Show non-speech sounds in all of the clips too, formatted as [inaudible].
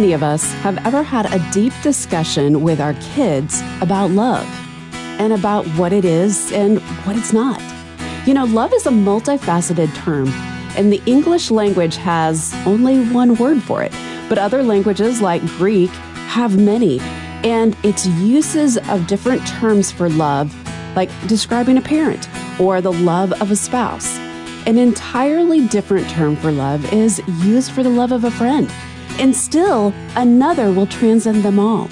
many of us have ever had a deep discussion with our kids about love and about what it is and what it's not? You know, love is a multifaceted term, and the English language has only one word for it, but other languages like Greek have many, and its uses of different terms for love, like describing a parent or the love of a spouse. An entirely different term for love is used for the love of a friend and still another will transcend them all.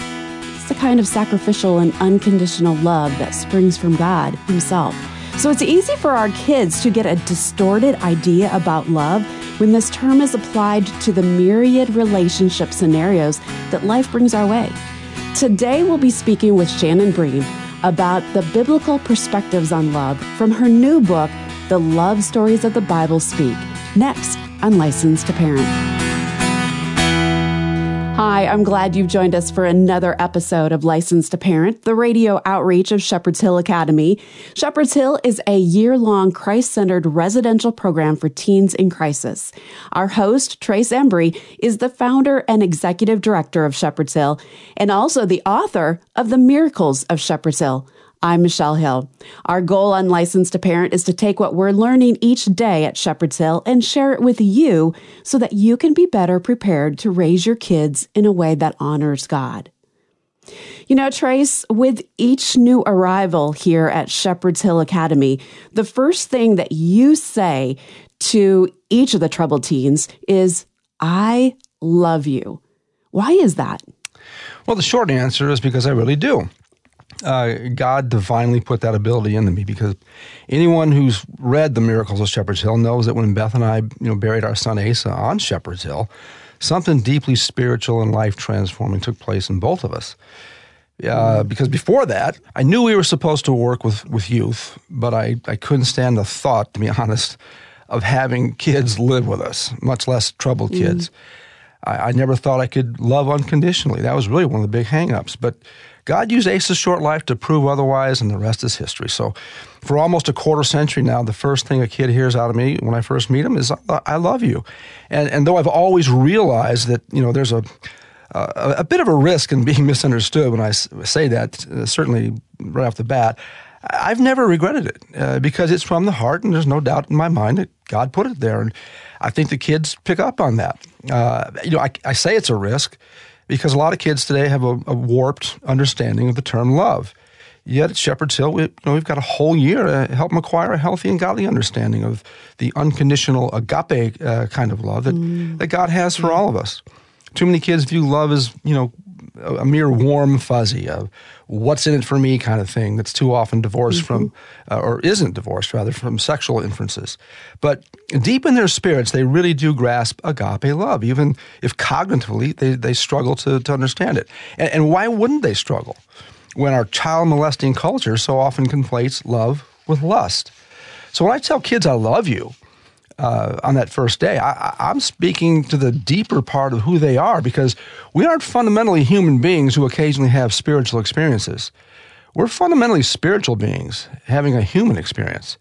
It's the kind of sacrificial and unconditional love that springs from God Himself. So it's easy for our kids to get a distorted idea about love when this term is applied to the myriad relationship scenarios that life brings our way. Today, we'll be speaking with Shannon Bream about the biblical perspectives on love from her new book, The Love Stories of the Bible Speak, next on Licensed to Parent. Hi, I'm glad you've joined us for another episode of Licensed to Parent, the radio outreach of Shepherd's Hill Academy. Shepherd's Hill is a year long Christ centered residential program for teens in crisis. Our host, Trace Embry, is the founder and executive director of Shepherd's Hill and also the author of The Miracles of Shepherd's Hill. I'm Michelle Hill. Our goal on Licensed to Parent is to take what we're learning each day at Shepherd's Hill and share it with you so that you can be better prepared to raise your kids in a way that honors God. You know, Trace, with each new arrival here at Shepherd's Hill Academy, the first thing that you say to each of the troubled teens is, I love you. Why is that? Well, the short answer is because I really do uh, God divinely put that ability into me because anyone who's read the miracles of Shepherd's Hill knows that when Beth and I, you know, buried our son Asa on Shepherd's Hill, something deeply spiritual and life transforming took place in both of us. Uh, because before that, I knew we were supposed to work with, with youth, but I, I couldn't stand the thought, to be [laughs] honest, of having kids live with us, much less troubled mm. kids. I, I, never thought I could love unconditionally. That was really one of the big hangups. But God used Asa's short life to prove otherwise, and the rest is history. So, for almost a quarter century now, the first thing a kid hears out of me when I first meet him is "I love you," and and though I've always realized that you know there's a a, bit of a risk in being [laughs] misunderstood when I say that, uh, certainly right off the bat. I've never regretted it uh, because it's from the heart, and there's no doubt in my mind that God put it there. And I think the kids pick up on that. Uh, you know, I, I say it's a risk because a lot of kids today have a, a warped understanding of the term love. Yet at Shepherd's Hill, we, you know, we've got a whole year to help them acquire a healthy and godly understanding of the unconditional agape uh, kind of love that, mm. that God has for all of us. Too many kids view love as, you know, a mere warm fuzzy, of what's in it for me kind of thing that's too often divorced mm-hmm. from, uh, or isn't divorced rather, from sexual inferences. But deep in their spirits, they really do grasp agape love, even if cognitively they, they struggle to, to understand it. And, and why wouldn't they struggle when our child molesting culture so often conflates love with lust? So when I tell kids I love you, uh, on that first day. I, am speaking to the deeper part of who they are because we aren't fundamentally human beings who occasionally have spiritual experiences. We're fundamentally spiritual beings having a human experience.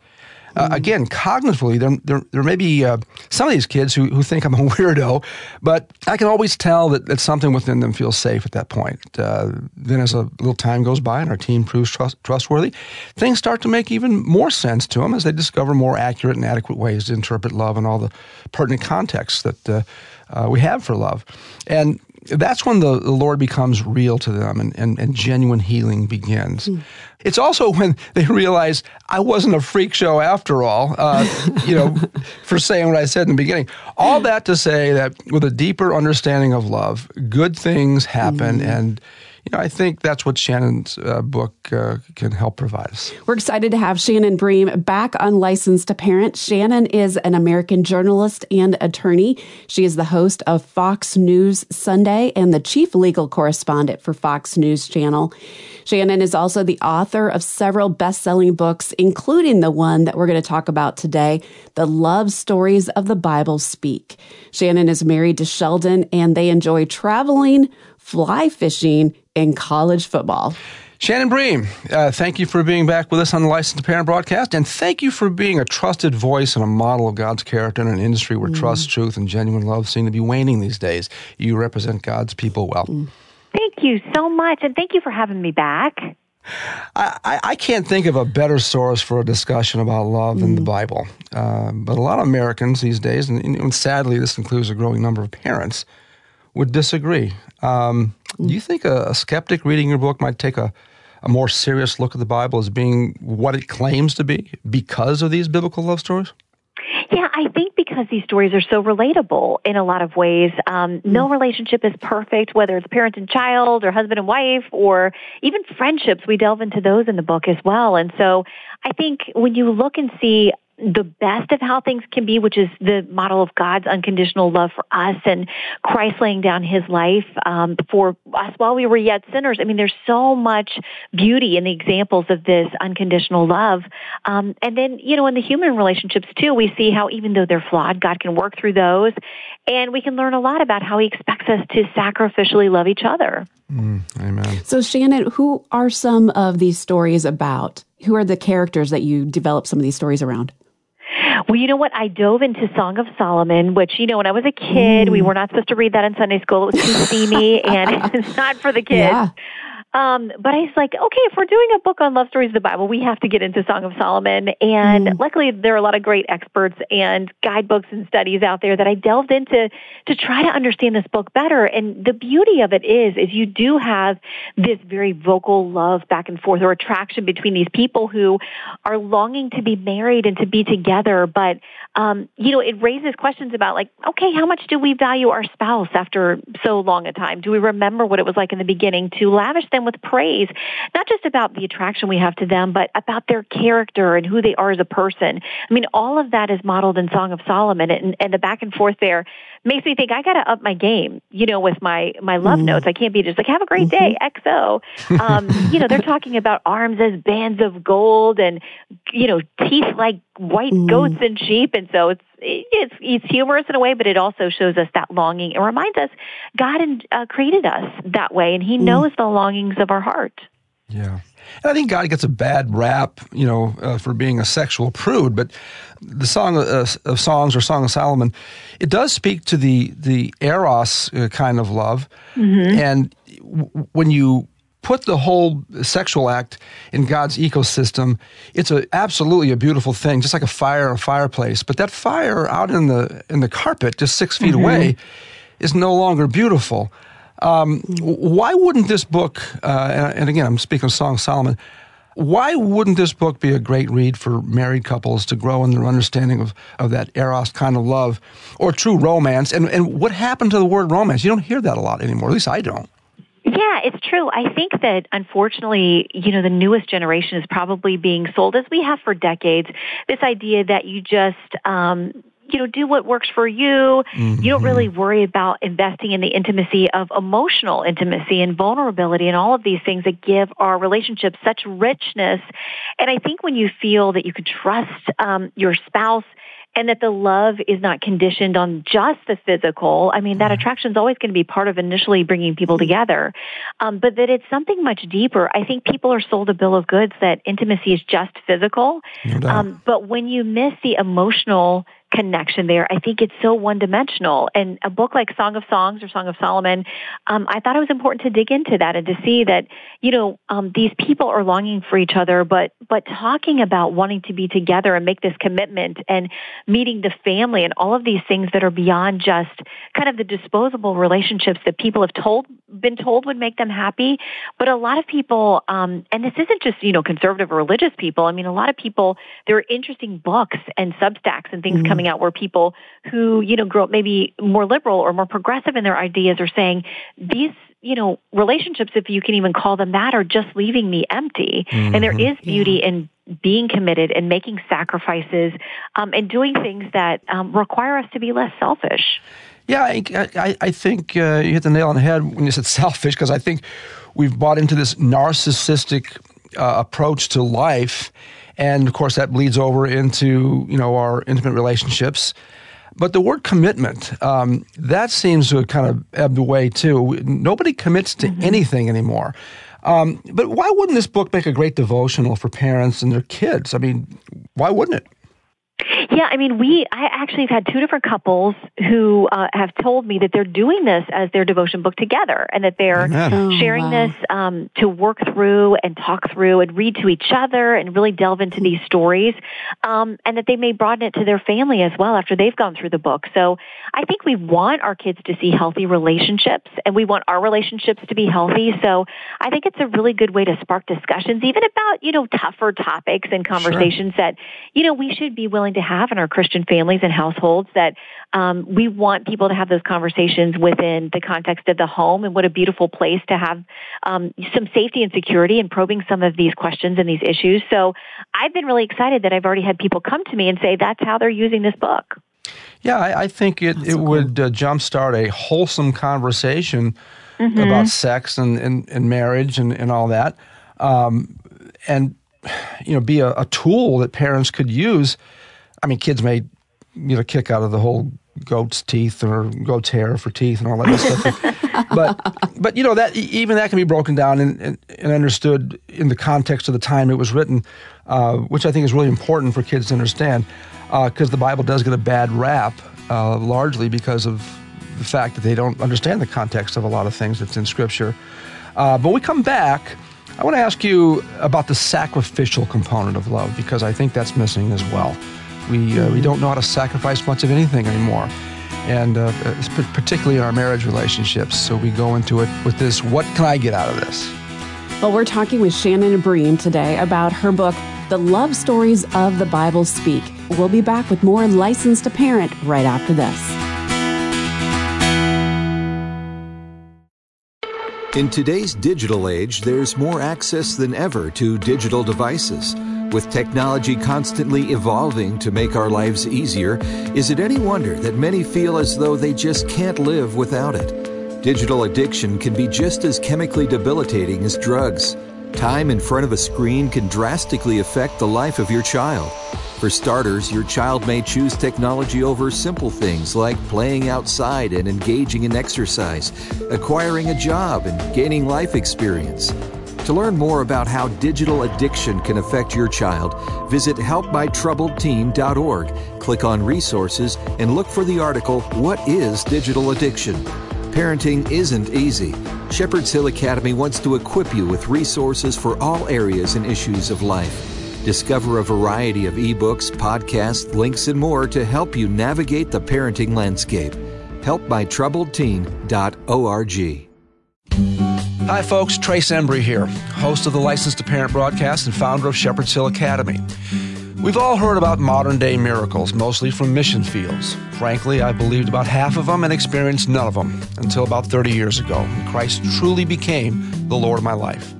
Uh, again, cognitively, there, there, there may be uh, some of these kids who, who think I'm a [laughs] weirdo, but I can always tell that, that something within them feels safe at that point. Uh, then, as a little time goes by and our team proves trust, trustworthy, things start to make even more sense to them as they discover more accurate and adequate ways to interpret love and all the pertinent contexts that uh, uh, we have for love. And that's when the, the Lord becomes real to them and, and, and genuine healing begins. Mm. It's also [laughs] when they realize I wasn't a freak show after all, uh, you know, [laughs] for saying what I said in the beginning. All that to say that with a deeper understanding of love, good things happen mm. and you know, I think that's what Shannon's uh, book uh, can help provide us. We're excited to have Shannon Bream back on Licensed to Parent. Shannon is an American journalist and attorney. She is the host of Fox News Sunday and the chief legal correspondent for Fox News Channel. Shannon is also the author of several best selling books, including the one that we're going to talk about today, The Love Stories of the Bible Speak. Shannon is married to Sheldon and they enjoy traveling, fly fishing, and college football. Shannon Bream, uh, thank you for being back with us on the Licensed Parent broadcast, and thank you for being a trusted voice and a model of God's character in an industry where mm. trust, truth, and genuine love seem to be waning these days. You represent God's people well. Mm. Thank you so much, and thank you for having me back. I, I, can't think of a better source for a discussion about love than mm. the Bible. Uh, but a lot of Americans these days, and, and, sadly, this includes a growing number of parents, would disagree. Um. Do you think a, a, skeptic reading your book might take a, a more serious look at the Bible as being what it claims to be because of these biblical love stories? Yeah, I think because these stories are so relatable in a lot of ways. Um, no mm. relationship is perfect, whether it's parent and child or husband and wife or even friendships. We delve into those in the book as well. And so I think when you look and see the best of how things can be, which is the model of God's unconditional love for us and Christ laying down his life um, for us while we were yet sinners. I mean, there's so much beauty in the examples of this unconditional love. Um, and then, you know, in the human relationships too, we see how even though they're flawed, God can work through those. And we can learn a lot about how he expects us to sacrificially love each other. Mm, amen. So, Shannon, who are some of these stories about? Who are the characters that you develop some of these stories around? Well, you know what? I dove into Song of Solomon, which, you know, when I was a kid, mm. we were not supposed to read that in Sunday school. It was too steamy and [laughs] it's not for the kids. Yeah. Um, but I was like, okay, if we're doing a book on love stories of the Bible, we have to get into Song of Solomon. And mm. luckily, there are a lot of great experts and guidebooks and studies out there that I delved into to try to understand this book better. And the beauty of it is, is you do have this very vocal love back and forth or attraction between these people who are longing to be married and to be together. But, um, you know, it raises questions about like, okay, how much do we value our spouse after so long a time? Do we remember what it was like in the beginning to lavish them with praise, not just about the attraction we have to them, but about their character and who they are as a person. I mean, all of that is modeled in Song of Solomon, and, and the back and forth there makes me think I got to up my game, you know, with my my love mm. notes. I can't be just like have a great day, mm-hmm. XO. Um, [laughs] you know, they're talking about arms as bands of gold and you know teeth like white mm. goats and sheep, and so it's it's it's humorous in a way, but it also shows us that longing. It reminds us God uh, created us that way, and He mm. knows the longings of our heart. Yeah. And I think God gets a bad rap, you know, uh, for being a sexual prude. But the Song of, uh, of, Songs or Song of Solomon, it does speak to the the eros uh, kind of love. Mm-hmm. And w- when you put the whole sexual act in God's ecosystem, it's a, absolutely a beautiful thing, just like a fire, a fireplace. But that fire out in the in the carpet, just six feet mm-hmm. away, is no longer beautiful. Um, why wouldn't this book, uh, and, and, again, I'm speaking of Song of Solomon, why wouldn't this book be a great read for married couples to grow in their understanding of, of that eros kind of love or true romance? And, and what happened to the word romance? You don't hear that a lot anymore, at least I don't. Yeah, it's true. I think that unfortunately, you know, the newest generation is probably being sold, as we have for decades, this idea that you just, um, you know, do what works for you. Mm-hmm. You don't really worry about investing in the intimacy of emotional intimacy and vulnerability and all of these things that give our relationships such richness. And I think when you feel that you can trust um, your spouse and that the love is not conditioned on just the physical. I mean, that mm-hmm. attraction is always going to be part of initially bringing people together, um, but that it's something much deeper. I think people are sold a bill of goods that intimacy is just physical, no um, but when you miss the emotional connection there. I think it's so one dimensional. And a book like Song of Songs or Song of Solomon, um, I thought it was important to dig into that and to see that, you know, um, these people are longing for each other, but, but talking about wanting to be together and make this commitment and meeting the family and all of these things that are beyond just kind of the disposable relationships that people have told, been told would make them happy. But a lot of people, um, and this isn't just, you know, conservative or religious people. I mean, a lot of people, there are interesting books and substacks and things mm-hmm. coming out where people who, you know, grow up maybe more liberal or more progressive in their ideas are saying these you know, relationships, if you can even call them that, are just leaving me empty. Mm-hmm. And there mm-hmm. beauty yeah. in being committed and making sacrifices um, and doing things that um, require us to be less selfish. Yeah, I, I, I think uh, you hit the nail on the head when you said [laughs] selfish, because I think we've bought into this narcissistic uh, approach to life and of course that bleeds over into you know our intimate relationships. But the word commitment, um, that seems to have kind of ebbed away too. Nobody commits to mm-hmm. anything anymore. Um, but why wouldn't this book make a great devotional for parents and their kids? I mean, why wouldn't it? Yeah, I mean, we, I actually have had two different couples who uh, have told me that they're doing this as their devotion book together and that they're oh, sharing wow. this um, to work through and talk through and read to each other and really delve into these stories um, and that they may broaden it to their family as well after they've gone through the book. So I think we want our kids to see healthy relationships and we want our relationships to be healthy. So I think it's a really good way to spark discussions, even about, you know, tougher topics and conversations sure. that, you know, we should be willing to have in our Christian families and households that um, we want people to have those conversations within the context of the home and what a beautiful place to have um, some safety and security and probing some of these questions and these issues. So I've been really excited that I've already had people come to me and say that's how they're using this book. Yeah, I, I think it, it so would uh, jumpstart a wholesome conversation mm-hmm. about sex and, and, and marriage and, and all that. Um, and you know, be a, a, tool that parents could use I mean, kids may get a kick out of the whole goat's teeth or goat's hair for teeth and all that stuff. [laughs] but but you know that even that can be broken down and, and, and understood in the context of the time it was written, uh, which I think is really important for kids to understand, because uh, the Bible does get a bad rap uh, largely because of the fact that they don't understand the context of a lot of things that's in Scripture. Uh, but we come back. I want to ask you about the sacrificial component of love because I think that's missing as well. We, uh, we don't know how to sacrifice much of anything anymore, and uh, particularly in our marriage relationships. So we go into it with this what can I get out of this? Well, we're talking with Shannon Bream today about her book, The Love Stories of the Bible Speak. We'll be back with more Licensed to Parent right after this. In today's digital age, there's more access than ever to digital devices. With technology constantly evolving to make our lives easier, is it any wonder that many feel as though they just can't live without it? Digital addiction can be just as chemically debilitating as drugs. Time in front of a screen can drastically affect the life of your child. For starters, your child may choose technology over simple things like playing outside and engaging in exercise, acquiring a job, and gaining life experience. To learn more about how digital addiction can affect your child, visit helpmytroubledteen.org, click on resources, and look for the article, What is Digital Addiction? Parenting isn't easy. Shepherd's Hill Academy wants to equip you with resources for all areas and issues of life. Discover a variety of ebooks, podcasts, links, and more to help you navigate the parenting landscape. HelpMyTroubledTeen.org. Hi, folks. Trace Embry here, host of the Licensed to Parent broadcast and founder of Shepherd's Hill Academy. We've all heard about modern day miracles, mostly from mission fields. Frankly, I believed about half of them and experienced none of them until about 30 years ago, when Christ truly became the Lord of my life.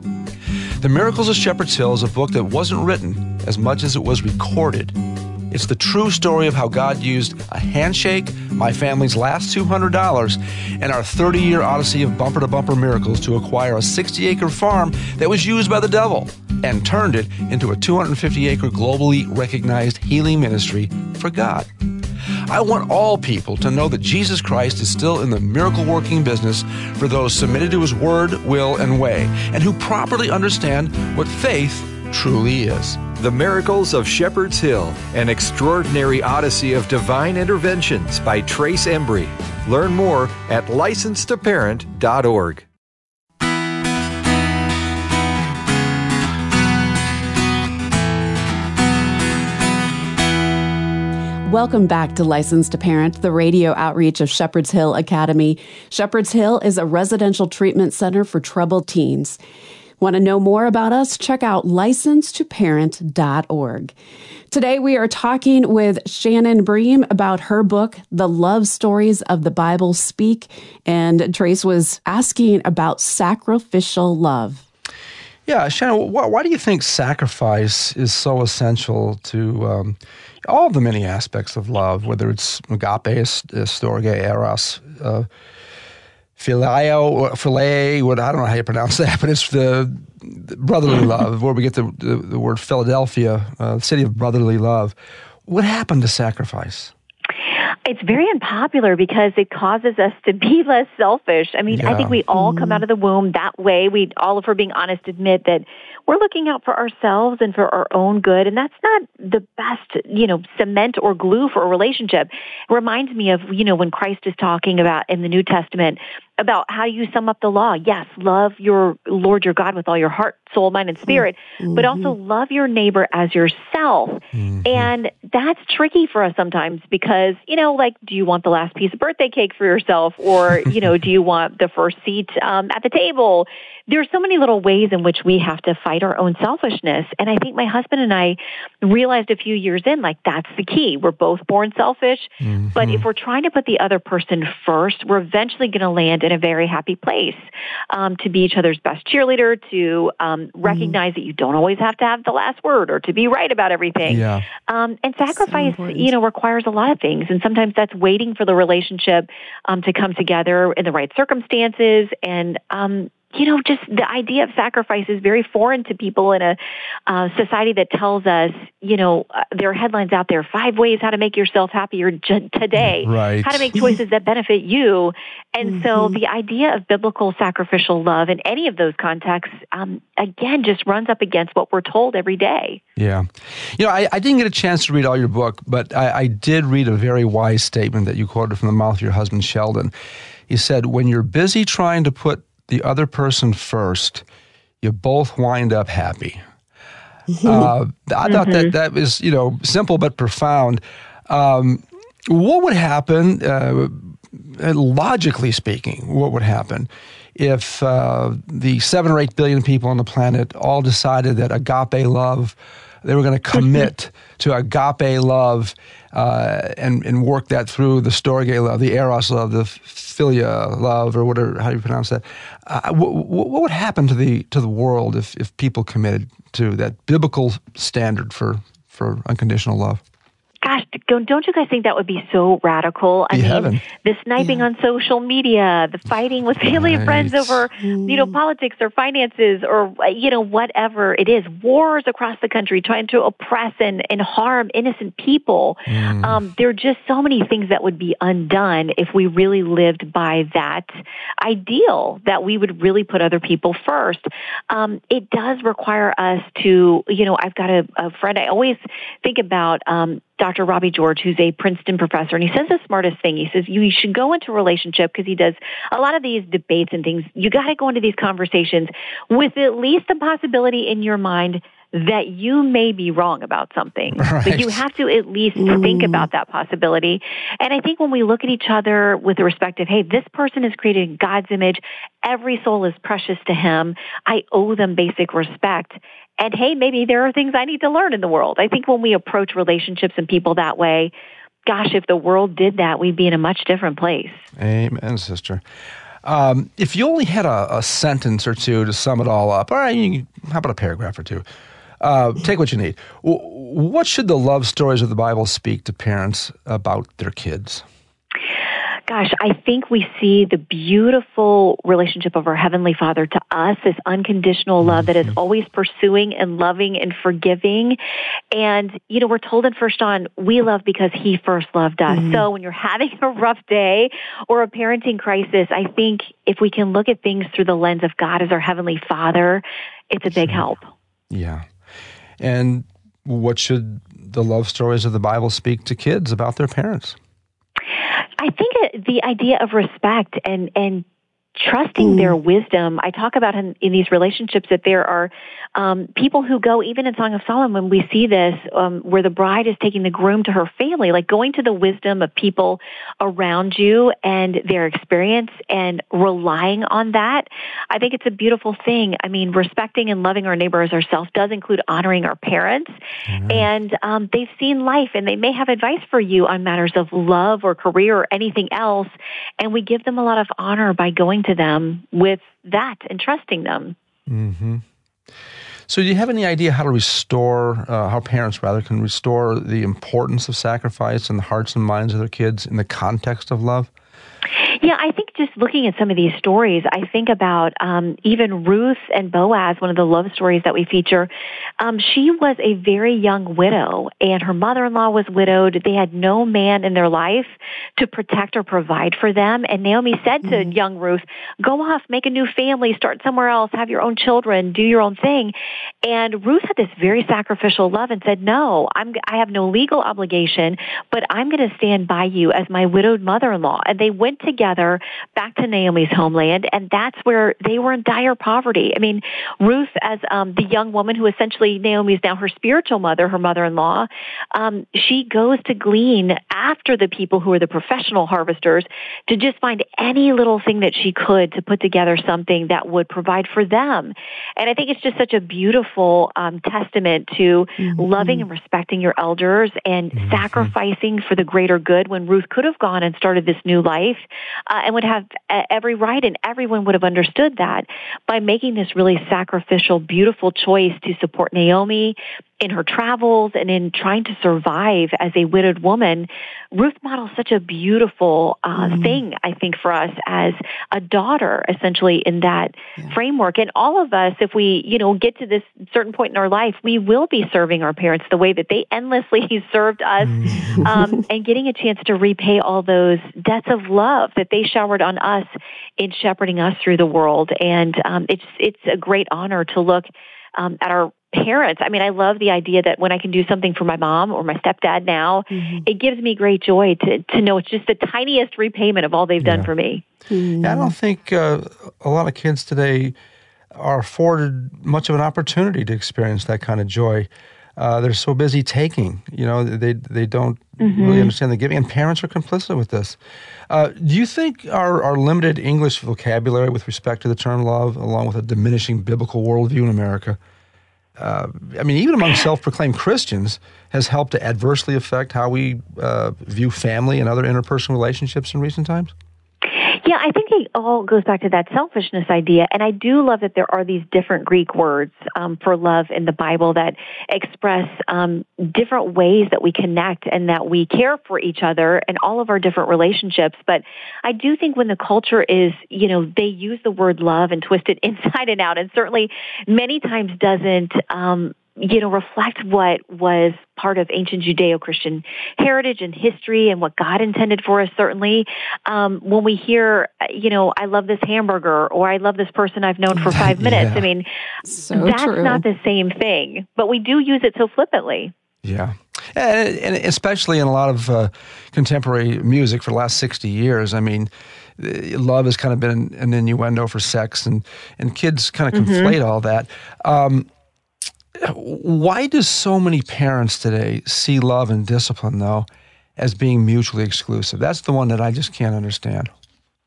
The Miracles of Shepherd's Hill is a book that wasn't written as much as it was recorded it's the true story of how God used a handshake, my family's last $200, and our 30 year odyssey of bumper to bumper miracles to acquire a 60 acre farm that was used by the devil and turned it into a 250 acre globally recognized healing ministry for God. I want all people to know that Jesus Christ is still in the miracle working business for those submitted to his word, will, and way, and who properly understand what faith truly is. The Miracles of Shepherd's Hill, an extraordinary odyssey of divine interventions by Trace Embry. Learn more at licensedtoparent.org. Welcome back to Licensed to Parent, the radio outreach of Shepherd's Hill Academy. Shepherd's Hill is a residential treatment center for troubled teens. Want to know more about us? Check out licensedtoparent.org. Today we are talking with Shannon Bream about her book, The Love Stories of the Bible Speak. And Trace was asking about sacrificial love. Yeah, Shannon, why, why do you think sacrifice is so essential to um, all the many aspects of love, whether it's agape, storge, eros, uh, Phileo, philae, what I don't know how you pronounce [laughs] that, but it's the, the brotherly [laughs] love, where we get the, the, the word Philadelphia, uh, city of brotherly love. What happened to sacrifice? It's very unpopular because it causes us to be [laughs] less selfish. I mean, yeah. I think we all come out of the womb that way. We all, if we're being honest, admit that we're looking out for ourselves and for our own good, and that's not the best, you know, cement or glue for a relationship. It reminds me of, you know, when Christ is talking about in the New Testament about how you sum up the law. Yes, love your Lord your God with all your heart, soul, mind, and spirit, mm-hmm. but also love your neighbor as yourself. Mm-hmm. And that's tricky for us sometimes because, you know, like, do you want the last piece of birthday cake for yourself? Or, [laughs] you know, do you want the first seat um, at the table? There are so many little ways in which we have to fight our own selfishness. And I think my husband and I realized a few years in, like, that's the key. We're both born selfish, mm-hmm. but if we're trying to put the other person first, we're eventually going to land in a very happy place um, to be each other's best cheerleader, to um, mm-hmm. recognize that you don't always have to have the last word or to be right about everything. Yeah. Um, and sacrifice, so you know, requires a lot of things. And sometimes that's waiting for the relationship um, to come together in the right circumstances and um, you know, just the idea of sacrifice is very foreign to people in a uh, society that tells us, you know, uh, there are headlines out there: five ways how to make yourself happier j- today, right. how to make choices that benefit you. And mm-hmm. so, the idea of biblical sacrificial love in any of those contexts, um, again, just runs up against what we're told every day. Yeah, you know, I, I didn't get a chance to read all your book, but I, I did read a very wise statement that you quoted from the mouth of your husband Sheldon. He said, "When you're busy trying to put the other person first, you both wind up happy. Mm-hmm. Uh, I thought mm-hmm. that that was you know simple but profound. Um, what would happen, uh, logically speaking, what would happen if uh, the seven or eight billion people on the planet all decided that agape love, they were going to commit to agape love uh, and and work that through the storge love, the eros love, the philia love, or whatever how do you pronounce that. Uh, what, what would happen to the to the world if if people committed to that biblical standard for for unconditional love? Gosh, don't you guys think that would be so radical? I mean, heaven. the sniping yeah. on social media, the fighting with family right. and friends over, you know, mm. politics or finances or, you know, whatever it is, wars across the country trying to oppress and, and harm innocent people. Mm. Um, there are just so many things that would be undone if we really lived by that ideal that we would really put other people first. Um, it does require us to, you know, I've got a, a friend, I always think about, um, Dr. Robbie George, who's a Princeton professor, and he says the smartest thing. He says you should go into relationship because he does a lot of these debates and things. You got to go into these conversations with at least the possibility in your mind that you may be wrong about something. Right. [laughs] But you have to at least mm. think about that possibility. And I think when we look at each other with the respect of, hey, this person is created in God's image, every soul is precious to him, I owe them basic respect. And hey, maybe there are things I need to learn in the world. I think when we approach relationships and people that way, gosh, if the world did that, we'd be in a much different place. Amen, sister. Um, if you only had a, a, sentence or two to sum it all up, all right, you, how about a paragraph or two? Uh, take what you need. What should the love stories of the Bible speak to parents about their kids? gosh, I think we see the beautiful relationship of our Heavenly Father to us, this unconditional love that is mm-hmm. always pursuing and loving and forgiving. And, you know, we're told in First John, we love because He first loved us. Mm-hmm. So when you're having a rough day or a parenting crisis, I think if we can look at things through the lens of God as our Heavenly Father, it's a big help. Yeah. And what should the love stories of the Bible speak to kids about their parents? I think the idea of respect and and trusting mm. their wisdom. I talk about in, in, these relationships that there are um, people who go, even in Song of Solomon, when we see this um, where the bride is taking the groom to her family, like going to the wisdom of people around you and their experience and relying on that. I think it's a beautiful thing. I mean, respecting and loving our neighbor as ourselves does include honoring our parents. Mm-hmm. And um, they've seen life and they may have advice for you on matters of love or career or anything else. And we give them a lot of honor by going to them with that and trusting them. Mm-hmm. So, do you have any idea how to restore, uh, how parents rather can restore the importance of sacrifice in the hearts and minds of their kids in the context of love? Yeah, I think just looking at some of these stories, I think about um, even Ruth and Boaz, one of the love stories that we feature. Um, she was a very young widow, and her mother-in-law was widowed. They had no man in their life to protect or provide for them. And Naomi said to mm-hmm. young Ruth, "Go off, make a new family, start somewhere else, have your own children, do your own thing." And Ruth had this very sacrificial love and said, "No, I'm. I have no legal obligation, but I'm going to stand by you as my widowed mother-in-law." And they went together back to Naomi's homeland, and that's where they were in dire poverty. I mean, Ruth, as um, the young woman who essentially Naomi is now her spiritual mother, her mother-in-law, um, she goes to glean after the people who are the professional harvesters to just find any little thing that she could to put together something that would provide for them. And I think it's just such a beautiful um, testament to mm-hmm. loving and respecting your elders and mm-hmm. sacrificing for the greater good when Ruth could have gone and started this new life uh, and would have every right, and everyone would have understood that by making this really sacrificial, beautiful choice to support Naomi, in her travels and in trying to survive as a widowed woman, Ruth models such a beautiful uh, mm-hmm. thing, I think, for us as a daughter, essentially, in that yeah. framework. And all of us, if we, you know, get to this certain point in our life, we will be serving our parents the way that they endlessly [laughs] served us mm-hmm. um, [laughs] and getting a chance to repay all those debts of love that they showered on us in shepherding us through the world. And um, it's, it's a great honor to look um, at our parents. I mean, I love the idea that when I can do something for my mom or my stepdad now, mm-hmm. it gives me great joy to, to know it's just the tiniest repayment of all they've yeah. done for me. Mm-hmm. I don't think uh, a lot of kids today are afforded much of an opportunity to experience that kind of joy. Uh, they're so busy taking, you know, they they don't mm-hmm. really understand the giving, and parents are complicit with this. Uh, do you think our, our limited English vocabulary with respect to the term love, along with a diminishing biblical worldview in America, uh, I mean, even among self proclaimed Christians, has helped to adversely affect how we uh, view family and other interpersonal relationships in recent times? Yeah, I think it all goes back to that selfishness idea. And I do love that there are these different Greek words um, for love in the Bible that express um, different ways that we connect and that we care for each other and all of our different relationships. But I do think when the culture is, you know, they use the word love and twist it [laughs] inside and out, and certainly many times doesn't um, you know, reflect what was part of ancient Judeo-Christian heritage and history and what God intended for us, certainly. Um, when we hear, you know, I love this hamburger or I love this person I've known for [laughs] five minutes, yeah. I mean, so that's true. not the same thing, but we do use it so flippantly. Yeah. And, and especially in a lot of uh, contemporary music for the last 60 years, I mean, love has kind of been an innuendo for sex, and, and kids kind of mm-hmm. conflate all that. Um, why do so many parents today see love and discipline, though, as being mutually exclusive? That's the one that I just can't understand.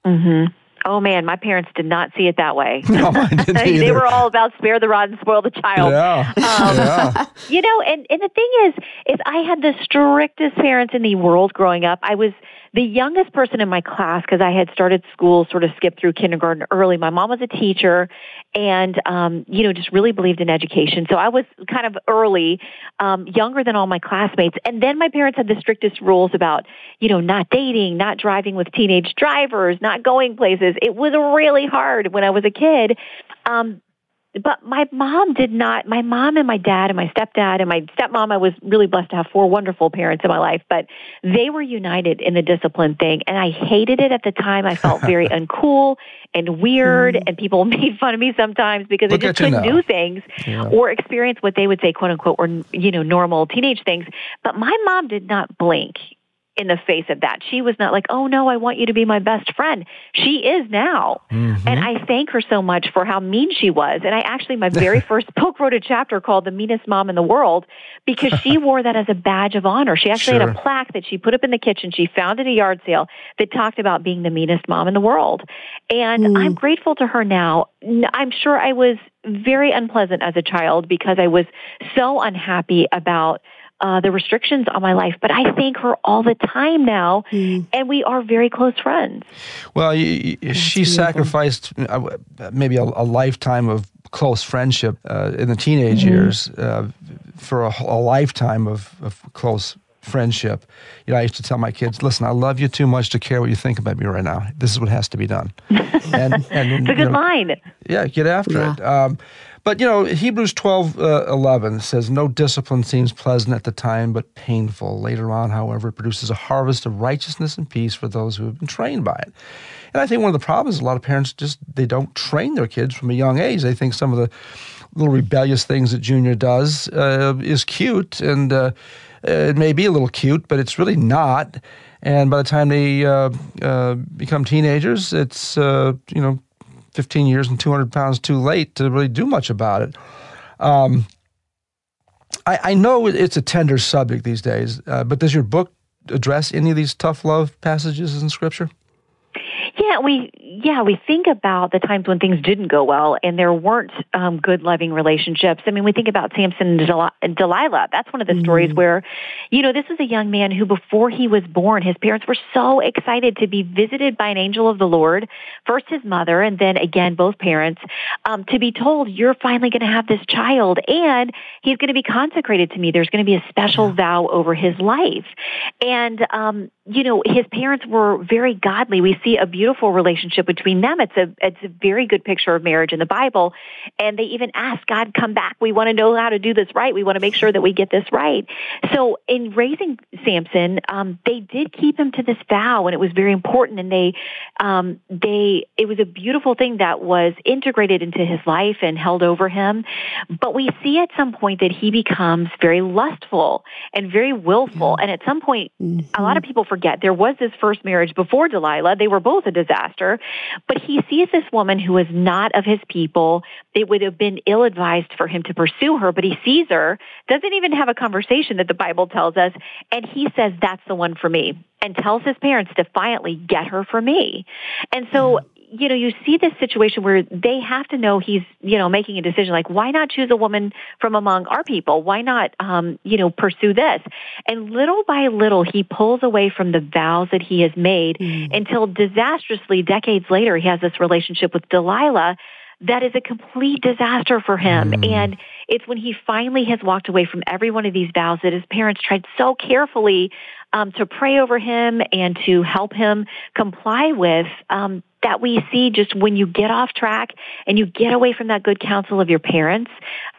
Mm-hmm. Oh man, my parents did not see it that way. [laughs] No, [laughs] they were all about spare the rod and spoil the child. Yeah. Um, yeah. [laughs] You know, and, and the thing is, is I had the strictest parents in the world growing up. I was the youngest person in my class because I had started school, sort of skipped through kindergarten early. My mom was a teacher and, um, you know, just really believed in education. So I was kind of early, um, younger than all my classmates. And then my parents had the strictest rules about, you know, not dating, not driving with teenage drivers, not going places. It was really hard when I was a kid. Um, but my mom did not my mom and my dad and my stepdad and my stepmom i was really blessed to have four wonderful parents in my life but they were united in the discipline thing and i hated it at the time i felt very [laughs] uncool and weird mm. and people [laughs] made fun of me sometimes because Look i just couldn't do things yeah. or experience what they would say quote unquote were you know normal teenage things but my mom did not blink in the face of that. She was not like, oh no, I want you to be my best friend. She is now. Mm-hmm. And I thank her so much for how mean she was. And I actually, my very [laughs] first book wrote a chapter called The Meanest Mom in the World because she [laughs] wore that as a badge of honor. She actually sure. had a plaque that she put up in the kitchen. She found at a yard sale that talked about being the meanest mom in the world. And mm. I'm grateful to her now. I'm sure I was very unpleasant as a child because I was so unhappy about uh, the restrictions on my life, but I thank her all the time now, mm. and we are very close friends. Well, you, she beautiful. sacrificed uh, maybe a, a, lifetime of close friendship uh, in the teenage mm-hmm. years uh, for a, a, lifetime of, of close friendship. You know, I used to tell my kids, "Listen, I love you too much to care what you think about me right now. This is what has to be done." [laughs] And, and it's a good you know, line. Yeah, get after yeah. it. Um, but you know, Hebrews 12, uh, 11 says, No discipline seems pleasant at the time, but painful. Later on, however, it produces a harvest of righteousness and peace for those who have been trained by it. And I think one of the problems is a lot of parents just, they don't train their kids from a young age. They think some of the little rebellious things that Junior does uh, is cute, and uh, it may be a little cute, but it's really not. And by the time they uh, uh, become teenagers, it's, uh, you know, 15 years and 200 pounds too late to really do much about it. Um, I, I, know it's a tender subject these days, uh, but does your book address any of these tough love passages in Scripture? Yeah, we yeah we think about the times when things didn't go well and there weren't um, good loving relationships. I mean, we think about Samson and Delilah. That's one of the mm-hmm. stories where, you know, this was a young man who, before he was born, his parents were so excited to be visited by an angel of the Lord. First, his mother, and then again both parents, um, to be told, "You're finally going to have this child, and he's going to be consecrated to me. There's going to be a special yeah. vow over his life." And um, you know, his parents were very godly. We see a beautiful relationship between them. It's a it's a very good picture of marriage in the Bible. And they even ask God, "Come back. We want to know how to do this right. We want to make sure that we get this right." So, in raising Samson, um, they did keep him to this vow, and it was very important. And they um, they it was a beautiful thing that was integrated into his life and held over him. But we see at some point that he becomes very lustful and very willful. And at some point, mm-hmm. a lot of people forget there was this first marriage before Delilah. They were both a disaster. But he sees this woman who is not of his people. It would have been ill advised for him to pursue her, but he sees her, doesn't even have a conversation that the Bible tells us, and he says, That's the one for me, and tells his parents defiantly, Get her for me. And so, mm-hmm. You know, you see this situation where they have to know he's, you know, making a decision like, why not choose a woman from among our people? Why not, um, you know, pursue this? And little by little, he pulls away from the vows that he has made mm. until disastrously, decades later, he has this relationship with Delilah that is a complete disaster for him. Mm. And it's when he finally has walked away from every one of these vows that his parents tried so carefully um, to pray over him and to help him comply with um, that we see just when you get off track and you get away from that good counsel of your parents,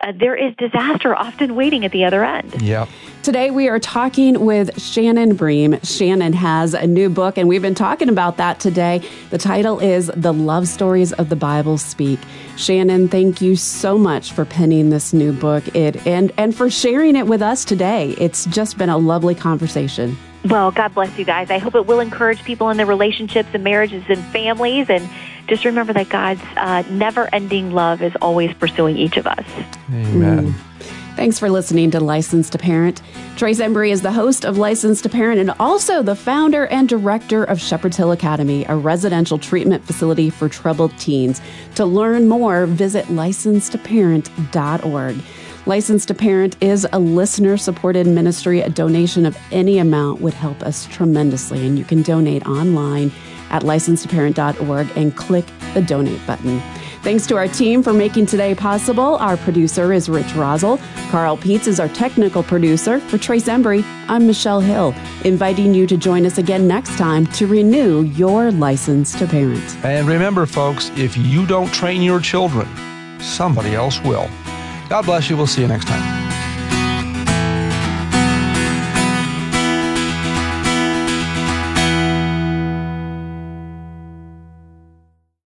uh, there is disaster often waiting at the other end. Yeah. Today we are talking with Shannon Bream. Shannon has a new book, and we've been talking about that today. The title is The Love Stories of the Bible Speak. Shannon, thank you so much for penning this new book it, and, and for sharing it with us today. It's just been a lovely conversation. Well, God bless you guys. I hope it will encourage people in their relationships and marriages and families. And just remember that God's uh, never ending love is always pursuing each of us. Amen. Mm. Thanks for listening to Licensed to Parent. Trace Embry is the host of Licensed to Parent and also the founder and director of Shepherd's Hill Academy, a residential treatment facility for troubled teens. To learn more, visit licensetoparent.org. Licensed to Parent is a listener supported ministry. A donation of any amount would help us tremendously, and you can donate online at licensetoparent.org and click the donate button. Thanks to our team for making today possible. Our producer is Rich Rosel. Carl Peets is our technical producer. For Trace Embry, I'm Michelle Hill, inviting you to join us again next time to renew your license to parent. And remember, folks, if you don't train your children, somebody else will. God bless you. We'll see you next time.